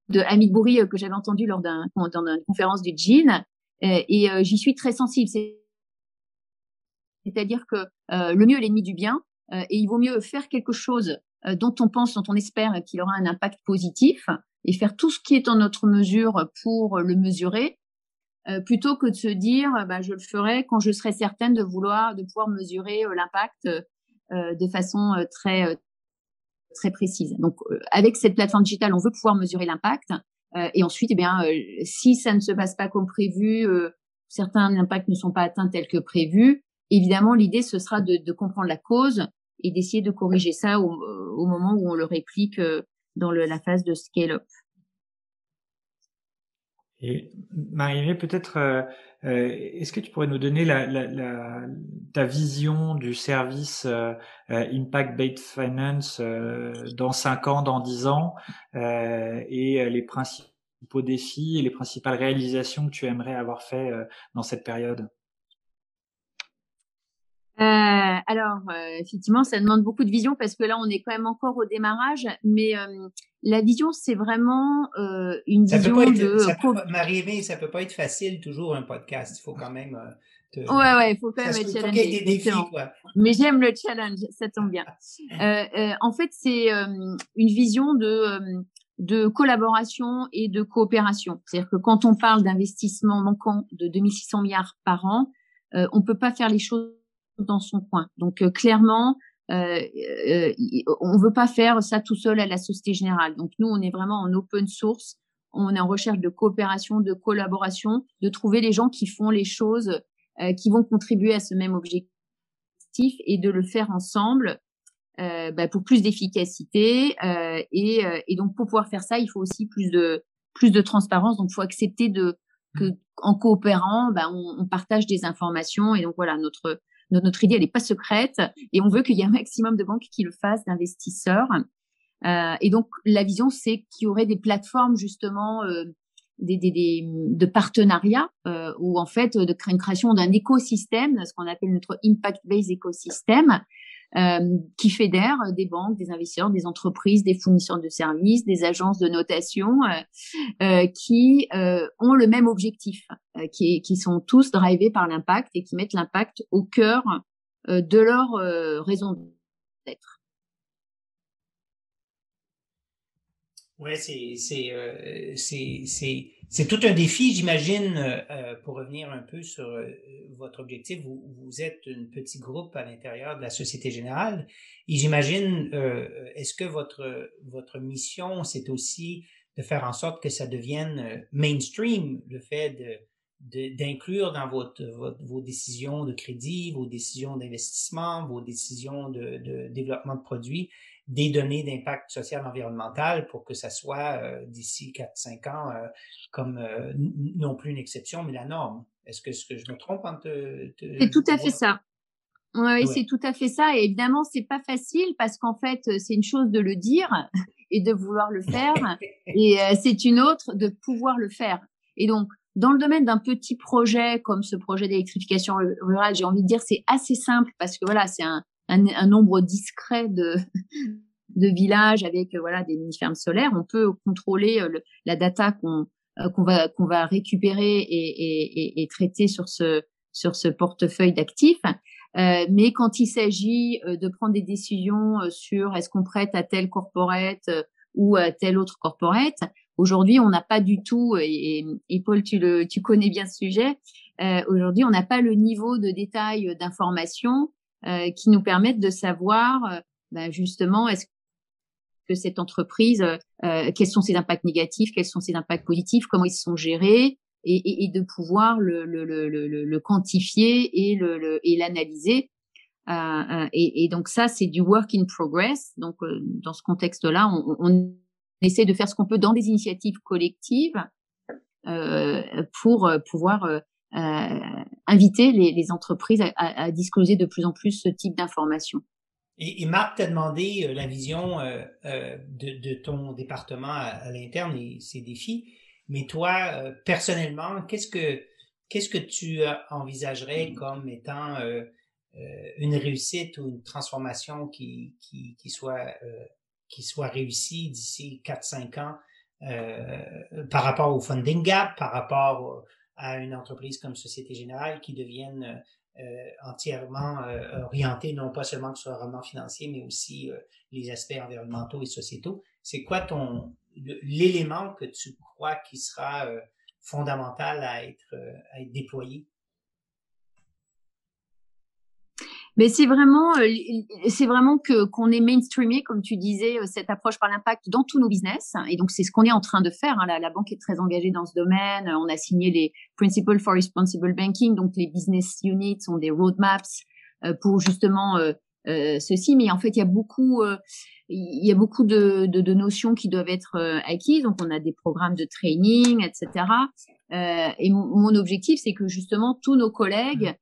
Speaker 3: de Hamid Bouri euh, que j'avais entendu lors d'un dans une conférence du Jean euh, et euh, j'y suis très sensible. C'est-à-dire que le mieux est l'ennemi du bien et il vaut mieux faire quelque chose dont on pense, dont on espère qu'il aura un impact positif et faire tout ce qui est en notre mesure pour le mesurer plutôt que de se dire bah, je le ferai quand je serai certaine de vouloir de pouvoir mesurer l'impact de façon très très précise. Donc, euh, avec cette plateforme digitale, on veut pouvoir mesurer l'impact. Euh, et ensuite, eh bien, euh, si ça ne se passe pas comme prévu, certains impacts ne sont pas atteints tels que prévu, évidemment, l'idée, ce sera de, comprendre la cause et d'essayer de corriger ça au, moment où on le réplique dans la phase de scale-up.
Speaker 1: Et Marie, peut-être, euh, euh, est-ce que tu pourrais nous donner la, la, ta vision du service euh, Impact Based Finance dans 5 ans, dans 10 ans, et les principaux défis et les principales réalisations que tu aimerais avoir fait dans cette période?
Speaker 3: Alors, euh, effectivement, ça demande beaucoup de vision parce que là, on est quand même encore au démarrage. Mais euh, la vision, c'est vraiment euh, une vision de.
Speaker 2: Marie-Aimée, ça peut pas être facile toujours un podcast. Il faut quand même.
Speaker 3: Te... Ouais, ouais, il faut quand même être challenge. des défis, quoi. Mais j'aime le challenge, ça tombe bien. en fait, c'est une vision de de collaboration et de coopération. C'est-à-dire que quand on parle d'investissement manquant de 2600 milliards par an, euh, on peut pas faire les choses dans son coin. Donc euh, clairement, euh, euh, on veut pas faire ça tout seul à la Société Générale. Donc nous, on est vraiment en open source. On est en recherche de coopération, de collaboration, de trouver les gens qui font les choses, euh, qui vont contribuer à ce même objectif et de le faire ensemble euh, bah, pour plus d'efficacité. Euh, et, euh, et, donc pour pouvoir faire ça, il faut aussi plus de plus de transparence. Donc il faut accepter de que en coopérant, bah, on, on, partage des informations. Et donc voilà, notre notre, idée, elle n'est pas secrète. Et on veut qu'il y ait un maximum de banques qui le fassent, d'investisseurs. Euh, et donc la vision, c'est qu'il y aurait des plateformes justement. Euh, des, des, des, de partenariats euh, ou en fait de une création d'un écosystème, ce qu'on appelle notre impact-based écosystème, qui fédère des banques, des investisseurs, des entreprises, des fournisseurs de services, des agences de notation, euh, euh qui euh, ont le même objectif, qui, qui, sont tous drivés par l'impact et qui mettent l'impact au cœur de leur raison d'être.
Speaker 2: Ouais, c'est c'est c'est tout un défi, j'imagine, euh, euh, pour revenir un peu sur euh, votre objectif. Vous, vous êtes un petit groupe à l'intérieur de la Société Générale. Et j'imagine, est-ce que votre, votre mission, c'est aussi de faire en sorte que ça devienne mainstream, le fait de, d'inclure dans votre, vos décisions de crédit, vos décisions d'investissement, vos décisions de, de développement de produits, des données d'impact social environnemental pour que ça soit euh, d'ici 4-5 ans euh, comme euh, non plus une exception, mais la norme. Est-ce que, ce que je me trompe en te...
Speaker 3: c'est tout à fait ça? Oui, c'est tout à fait ça. Et évidemment, c'est pas facile parce qu'en fait, c'est une chose de le dire et de vouloir le faire, et c'est une autre de pouvoir le faire. Et donc, dans le domaine d'un petit projet comme ce projet d'électrification rurale, j'ai envie de dire c'est assez simple parce que voilà, c'est un, un, nombre discret de, de villages avec euh, voilà des mini-fermes solaires, on peut contrôler euh, la data qu'on euh, qu'on va qu'on va récupérer et, et, et, traiter sur ce sur ce portefeuille d'actifs. Euh, mais quand il s'agit de prendre des décisions sur est-ce qu'on prête à tel corporate ou à tel autre corporate, aujourd'hui on n'a pas du tout et, et, Paul tu le tu connais bien ce sujet. Euh, aujourd'hui on n'a pas le niveau de détail d'information euh, qui nous permettent de savoir bah, justement est-ce que cette entreprise, euh, quels sont ses impacts négatifs, quels sont ses impacts positifs, comment ils sont gérés, et, et, et de pouvoir le, le, le, le quantifier et l'analyser. Euh, et, et, donc ça, c'est du work in progress. Donc dans ce contexte-là, on, on, essaie de faire ce qu'on peut dans des initiatives collectives euh, pour pouvoir euh, inviter les, les, entreprises à, à, discloser de plus en plus ce type d'informations.
Speaker 2: Et, et, Marc t'a demandé euh, la vision euh, euh, de, de, ton département à, l'interne et ses défis. Mais toi, euh, personnellement, qu'est-ce que qu'est-ce que tu envisagerais comme étant une réussite ou une transformation qui, qui, qui soit qui soit réussie d'ici 4-5 ans par rapport au funding gap, par rapport à une entreprise comme Société Générale qui devienne euh, entièrement euh, orientée non pas seulement sur le rendement financier, mais aussi euh, les aspects environnementaux et sociétaux. C'est quoi ton l'élément que tu crois qui sera euh, fondamental à être, à être déployé?
Speaker 3: Mais c'est vraiment, euh, c'est vraiment que qu'on est mainstreamé, comme tu disais, euh, cette approche par l'impact dans tous nos business. Et donc c'est ce qu'on est en train de faire. Hein. La, la, banque est très engagée dans ce domaine. On a signé les Principles for Responsible Banking, donc les business units ont des roadmaps euh, pour justement euh, ceci. Mais en fait, il y a beaucoup, il y a beaucoup de, de, de, notions qui doivent être acquises. Donc on a des programmes de training, etc. et mon objectif, c'est que justement tous nos collègues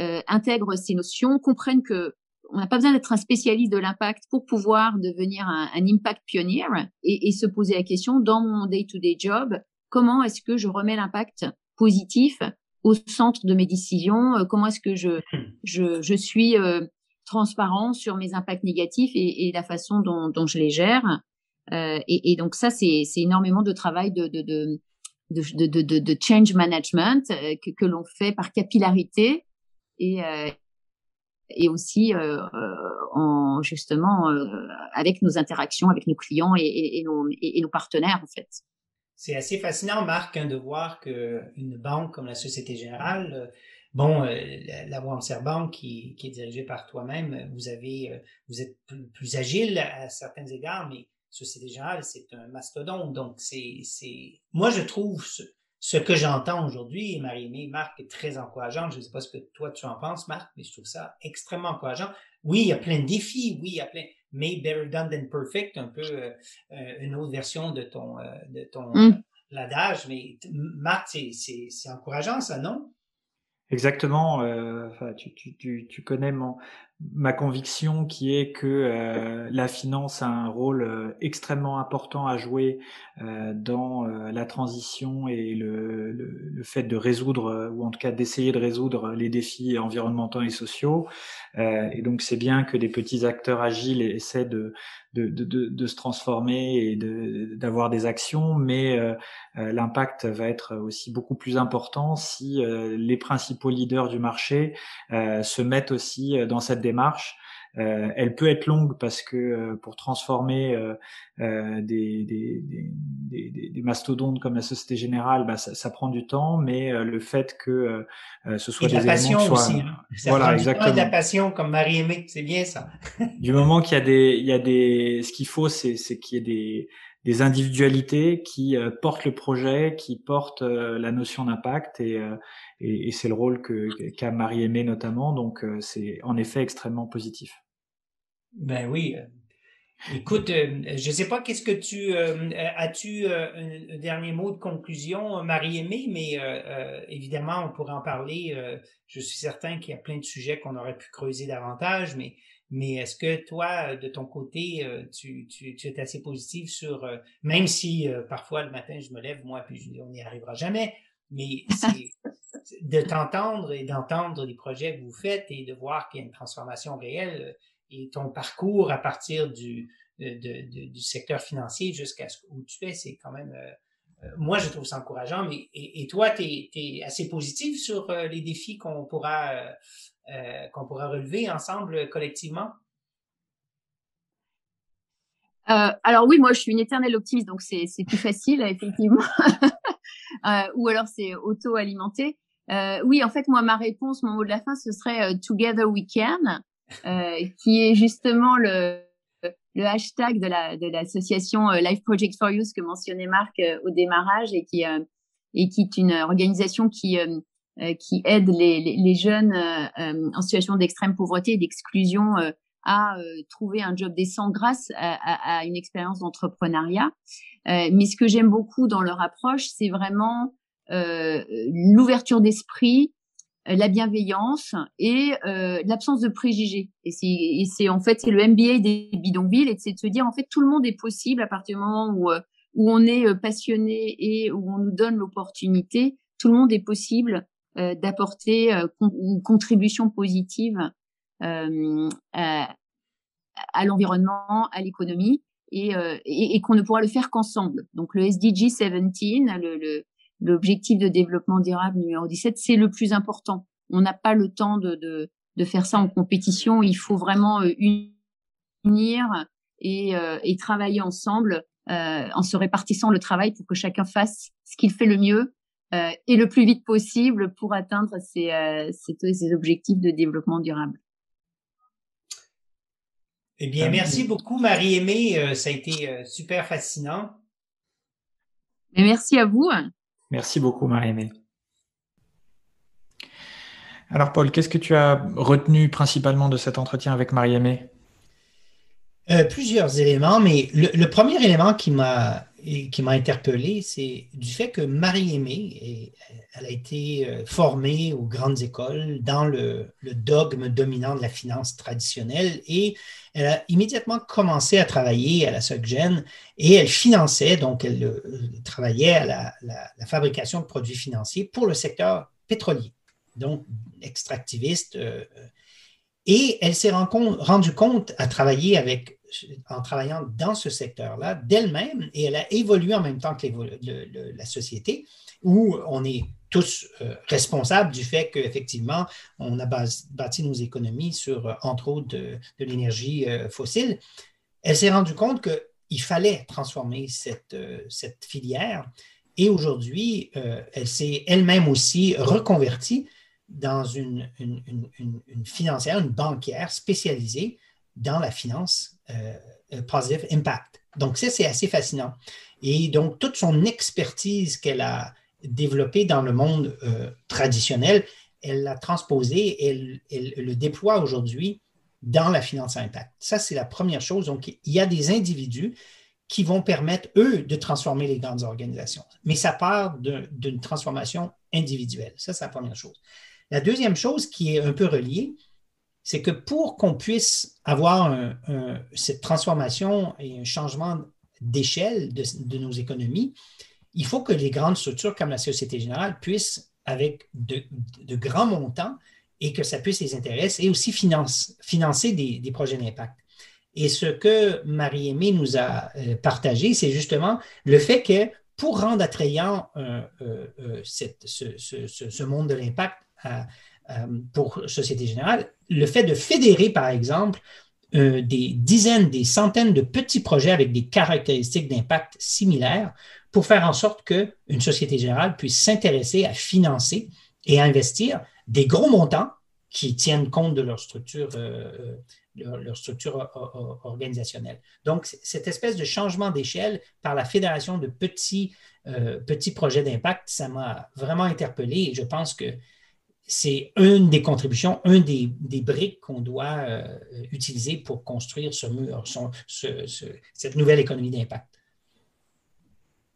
Speaker 3: euh, intègrent ces notions, comprennent que on n'a pas besoin d'être un spécialiste de l'impact pour pouvoir devenir un, un impact pionnier et, et, se poser la question dans mon day-to-day job, comment est-ce que je remets l'impact positif au centre de mes décisions, comment est-ce que je, je, je suis transparent sur mes impacts négatifs et, et la façon dont, dont, je les gère. Euh, et, et, donc ça, c'est énormément de travail de, de, de, de, de, de change management euh, que, que l'on fait par capillarité et, euh, et aussi euh, en justement avec nos interactions avec nos clients et, nos, et, nos partenaires en fait.
Speaker 2: C'est assez fascinant, Marc, hein, de voir que une banque comme la Société Générale Bon, euh, la, la Bank qui, qui, est dirigée par toi-même, vous avez, euh, vous êtes plus, agile à certains égards, mais Société Générale, c'est un mastodonte. Donc, c'est, moi, je trouve ce, que j'entends aujourd'hui, Marie-Aimée, Marc, est très encourageant. Je ne sais pas ce que toi tu en penses, Marc, mais je trouve ça extrêmement encourageant. Oui, il y a plein de défis, oui, il y a plein, mais better done than perfect, un peu euh, une autre version de ton, de ton mm. l'adage. Mais Marc, c'est, c'est, c'est encourageant, ça, non?
Speaker 1: Exactement. Euh, tu, tu, tu, tu, connais mon, ma conviction qui est que euh, la finance a un rôle euh, extrêmement important à jouer euh, dans la transition et le, le, le, fait de résoudre, ou en tout cas d'essayer de résoudre les défis environnementaux et sociaux. et donc c'est bien que des petits acteurs agiles essaient de, de, se transformer et d'avoir des actions, mais l'impact va être aussi beaucoup plus important si les principaux leaders du marché se mettent aussi dans cette démarche. Euh, elle peut être longue parce que euh, pour transformer euh, des, des, des, des, mastodontes comme la Société Générale, bah, ça, ça, prend du temps, mais le fait que ce soit
Speaker 2: des passion aussi. Hein. voilà, exactement. de la passion comme Marie-Aimée, c'est bien ça.
Speaker 1: du moment qu'il y a des, il y a des, ce qu'il faut, c'est qu'il y ait des des individualités qui euh, portent le projet, qui portent euh, la notion d'impact et, euh, c'est le rôle qu'a Marie-Aimée notamment. Donc c'est en effet extrêmement positif.
Speaker 2: Ben oui. Écoute, je ne sais pas qu'est-ce que tu as-tu un, dernier mot de conclusion, Marie-Aimée, mais évidemment on pourrait en parler. je suis certain qu'il y a plein de sujets qu'on aurait pu creuser davantage, mais mais est-ce que toi, de ton côté, euh, tu, tu, tu es assez positif sur, euh, même si euh, parfois le matin je me lève, moi, puis je dis on n'y arrivera jamais, mais c'est de t'entendre et d'entendre les projets que vous faites et de voir qu'il y a une transformation réelle et ton parcours à partir du, de, du secteur financier jusqu'à ce où tu es, c'est quand même, moi je trouve ça encourageant, mais et, toi, tu es, es, assez positif sur les défis qu'on pourra euh, qu'on pourra relever ensemble collectivement?
Speaker 3: Euh, alors oui, moi je suis une éternelle optimiste, donc c'est plus facile effectivement. euh, ou alors c'est auto-alimenté. Euh, oui, en fait, moi ma réponse, mon mot de la fin, ce serait Together We Can, qui est justement le, le hashtag de la de l'association Life Project for Youth que mentionnait Marc au démarrage et qui et qui est une organisation qui euh, qui aide les, les, les jeunes euh, euh, en situation d'extrême pauvreté et d'exclusion à trouver un job décent grâce à, à, à une expérience d'entrepreneuriat. mais ce que j'aime beaucoup dans leur approche, c'est vraiment l'ouverture d'esprit, la bienveillance et l'absence de préjugés. Et c'est en fait c'est le MBA des bidonvilles et c'est de se dire en fait tout le monde est possible à partir du moment où où on est passionné et où on nous donne l'opportunité. Tout le monde est possible euh, d'apporter euh, une contribution positive euh, à, l'environnement, à l'économie, et, et, qu'on ne pourra le faire qu'ensemble. Donc le SDG 17, le, l'objectif de développement durable numéro 17, c'est le plus important. On n'a pas le temps de, de, de, faire ça en compétition. Il faut vraiment unir et, et travailler ensemble euh, en se répartissant le travail pour que chacun fasse ce qu'il fait le mieux euh, et le plus vite possible pour atteindre ces, euh, ces, objectifs de développement durable.
Speaker 2: Eh bien, merci beaucoup, Marie-Aimée. Euh, ça a été super fascinant.
Speaker 3: merci à vous.
Speaker 1: Merci beaucoup, Marie-Aimée. Alors, Paul, qu'est-ce que tu as retenu principalement de cet entretien avec Marie-Aimée?
Speaker 2: Plusieurs éléments, mais le premier élément qui m'a et qui m'a interpellé, c'est du fait que Marie-Aimée, elle a été euh, formée aux grandes écoles dans le, dogme dominant de la finance traditionnelle et elle a immédiatement commencé à travailler à la SocGen et elle finançait, donc elle euh, travaillait à la, fabrication de produits financiers pour le secteur pétroliers, donc extractivistes. et elle s'est rendue compte à travailler avec, en travaillant dans ce secteur-là d'elle-même, et elle a évolué en même temps que la société, où on est tous responsables du fait qu'effectivement, on a bâti nos économies sur, entre autres, de, l'énergie fossile. Elle s'est rendue compte que il fallait transformer cette, euh, filière. Et aujourd'hui, euh, elle s'est elle-même aussi reconvertie dans une, une, financière, une banquière spécialisée dans la finance euh, positive impact. Donc, ça, c'est assez fascinant. Et donc, toute son expertise qu'elle a développée dans le monde traditionnel, elle l'a transposée, elle, elle, le déploie aujourd'hui dans la finance impact. Ça, c'est la première chose. Donc, il y a des individus qui vont permettre, eux, de transformer les grandes organisations. Mais ça part d'une transformation individuelle. Ça, c'est la première chose. La deuxième chose qui est un peu reliée, c'est que pour qu'on puisse avoir cette transformation et un changement d'échelle de, nos économies, il faut que les grandes structures comme la Société Générale puissent, avec de grands montants, et que ça puisse les intéresser et aussi finance, financer des, projets d'impact. Et ce que Marie-Aimée nous a euh, partagé, c'est justement le fait que pour rendre attrayant euh, euh, ce, monde de l'impact pour Société Générale, le fait de fédérer, par exemple, des dizaines, des centaines de petits projets avec des caractéristiques d'impact similaires pour faire en sorte qu'une Société Générale puisse s'intéresser à financer et investir des gros montants qui tiennent compte de leur structure, euh, euh, structure organisationnelle. Donc, cette espèce de changement d'échelle par la fédération de petits, euh, petits projets d'impact, ça m'a vraiment interpellé et je pense que c'est une des contributions, un des, des briques qu'on doit utiliser pour construire ce mur, cette nouvelle économie d'impact.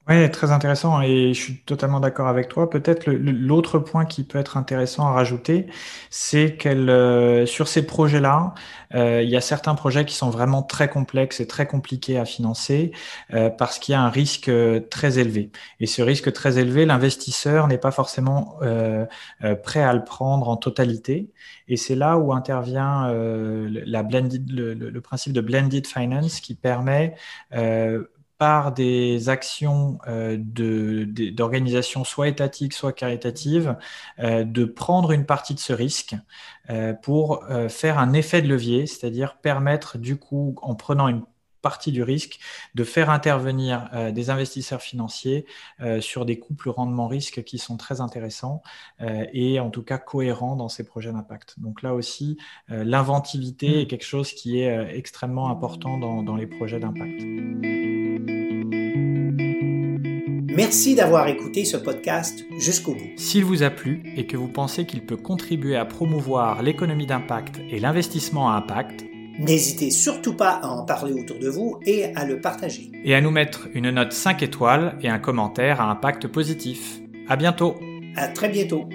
Speaker 1: Oui, très intéressant et je suis totalement d'accord avec toi. Peut-être l'autre point qui peut être intéressant à rajouter, c'est qu'elle, euh, sur ces projets-là, euh, il y a certains projets qui sont vraiment très complexes et très compliqués à financer euh, parce qu'il y a un risque très élevé. Et ce risque très élevé, l'investisseur n'est pas forcément prêt à le prendre en totalité. Et c'est là où intervient la blended, le, le, principe de blended finance qui permet par des actions euh, d'organisations soit étatiques, soit caritatives, euh, de prendre une partie de ce risque euh, pour faire un effet de levier, c'est-à-dire permettre du coup, en prenant une partie du risque, de faire intervenir des investisseurs financiers sur des couples rendement-risque qui sont très intéressants et en tout cas cohérents dans ces projets d'impact. Donc là aussi, l'inventivité mmh. est quelque chose qui est extrêmement important dans, dans les projets d'impact.
Speaker 2: Merci d'avoir écouté ce podcast jusqu'au bout.
Speaker 1: S'il vous a plu et que vous pensez qu'il peut contribuer à promouvoir l'économie d'impact et l'investissement à impact,
Speaker 2: n'hésitez surtout pas à en parler autour de vous et à le partager.
Speaker 1: Et à nous mettre une note 5 étoiles et un commentaire à impact positif. À bientôt.
Speaker 2: À très bientôt.